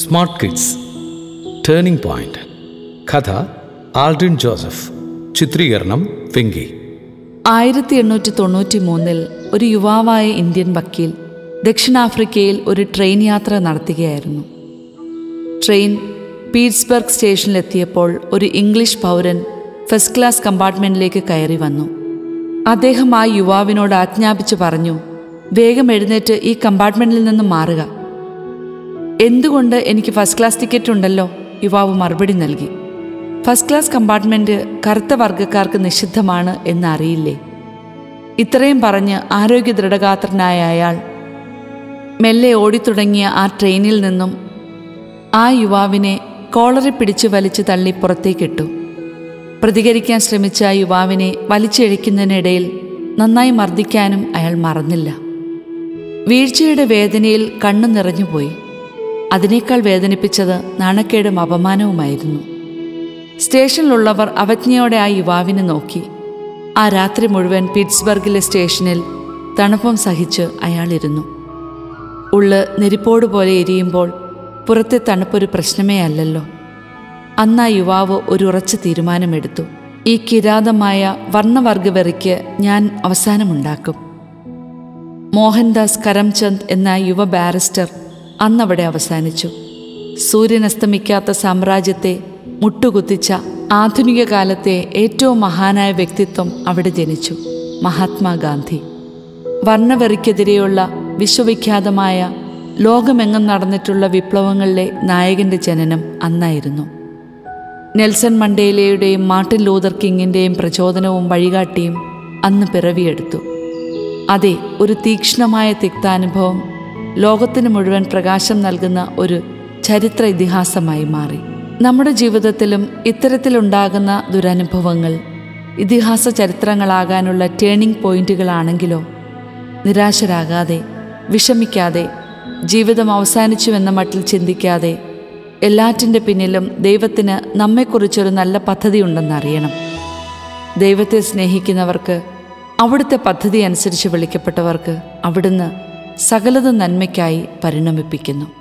Smart kids. Turning point. കഥ Aldin Joseph. ചിത്രീകരണം വെങ്കി. ആയിരത്തി എണ്ണൂറ്റി തൊണ്ണൂറ്റി മൂന്നിൽ ഒരു യുവാവായ ഇന്ത്യൻ വക്കീൽ ദക്ഷിണാഫ്രിക്കയിൽ ഒരു ട്രെയിൻ യാത്ര നടത്തുകയായിരുന്നു. ട്രെയിൻ പീറ്റ്സ്ബർഗ് സ്റ്റേഷനിലെത്തിയപ്പോൾ ഒരു ഇംഗ്ലീഷ് പൗരൻ ഫസ്റ്റ് ക്ലാസ് കമ്പാർട്ട്മെന്റിലേക്ക് കയറി വന്നു. അദ്ദേഹം ആ യുവാവിനോട് ആജ്ഞാപിച്ചു പറഞ്ഞു വേഗം എഴുന്നേറ്റ് ഈ കമ്പാർട്ട്മെന്റിൽ നിന്ന് മാറുക. എന്തുകൊണ്ട് എനിക്ക് ഫസ്റ്റ് ക്ലാസ് ടിക്കറ്റ് ഉണ്ടല്ലോ? യുവാവ് മറുപടി നൽകി. ഫസ്റ്റ് ക്ലാസ് കമ്പാർട്ട്മെന്റ് കറുത്ത വർഗക്കാർക്ക് നിഷിദ്ധമാണ് എന്നറിയില്ലേ? ഇത്രയും പറഞ്ഞ് ആരോഗ്യ ദൃഢഗാത്രനായ അയാൾ മെല്ലെ ഓടിത്തുടങ്ങിയ ആ ട്രെയിനിൽ നിന്നും ആ യുവാവിനെ കോളറി പിടിച്ചു വലിച്ചു തള്ളി പുറത്തേക്കിട്ടു. പ്രതികരിക്കാൻ ശ്രമിച്ച ആ യുവാവിനെ വലിച്ചിഴയ്ക്കുന്നതിനിടയിൽ നന്നായി മർദ്ദിക്കാനും അയാൾ മറന്നില്ല. വീഴ്ചയുടെ വേദനയിൽ കണ്ണു നിറഞ്ഞുപോയി. അതിനേക്കാൾ വേദനിപ്പിച്ചത് നാണക്കേടും അപമാനവുമായിരുന്നു. സ്റ്റേഷനിലുള്ളവർ അവജ്ഞയോടെ ആ യുവാവിനെ നോക്കി. ആ രാത്രി മുഴുവൻ പിറ്റ്സ്ബർഗിലെ സ്റ്റേഷനിൽ തണുപ്പം സഹിച്ച് അയാളിരുന്നു. ഉള്ള് നെരിപ്പോട് പോലെ എരിയുമ്പോൾ പുറത്തെ തണുപ്പൊരു പ്രശ്നമേ അല്ലല്ലോ. അന്ന് ആ യുവാവ് ഒരു ഉറച്ച തീരുമാനമെടുത്തു. ഈ കിരാതമായ വർണവർഗവെറിക്ക് ഞാൻ അവസാനമുണ്ടാക്കും. മോഹൻദാസ് കരംചന്ദ് എന്ന യുവ ബാരിസ്റ്റർ അന്നവിടെ അവസാനിച്ചു. സൂര്യൻ അസ്തമിക്കാത്ത സാമ്രാജ്യത്തെ മുട്ടുകുത്തിച്ച ആധുനിക കാലത്തെ ഏറ്റവും മഹാനായ വ്യക്തിത്വം അവിടെ ജനിച്ചു മഹാത്മാഗാന്ധി വർണവെറിക്കെതിരെയുള്ള വിശ്വവിഖ്യാതമായ ലോകമെങ്ങും നടന്നിട്ടുള്ള വിപ്ലവങ്ങളിലെ നായകന്റെ ജനനം അന്നായിരുന്നു. നെൽസൺ മണ്ടേലയുടെയും മാർട്ടിൻ ലൂതർ കിങ്ങിന്റെയും പ്രചോദനവും വഴികാട്ടിയും അന്ന് പിറവിയെടുത്തു. അതെ ഒരു തീക്ഷ്ണമായ തിക്താനുഭവം ലോകത്തിന് മുഴുവൻ പ്രകാശം നൽകുന്ന ഒരു ചരിത്ര ഇതിഹാസമായി മാറി. നമ്മുടെ ജീവിതത്തിലും ഇത്തരത്തിലുണ്ടാകുന്ന ദുരനുഭവങ്ങൾ ഇതിഹാസ ചരിത്രങ്ങളാകാനുള്ള ടേണിംഗ് പോയിന്റുകളാണെങ്കിലോ നിരാശരാകാതെ വിഷമിക്കാതെ ജീവിതം അവസാനിച്ചുവെന്ന മട്ടിൽ ചിന്തിക്കാതെ എല്ലാറ്റിന്റെ പിന്നിലും ദൈവത്തിന് നമ്മെക്കുറിച്ചൊരു നല്ല പദ്ധതിയുണ്ടെന്നറിയണം. ദൈവത്തെ സ്നേഹിക്കുന്നവർക്ക് അവിടുത്തെ പദ്ധതി അനുസരിച്ച് വിളിക്കപ്പെട്ടവർക്ക് അവിടുന്ന് സകലതും നന്മയ്ക്കായി പരിണമിപ്പിക്കുന്നു.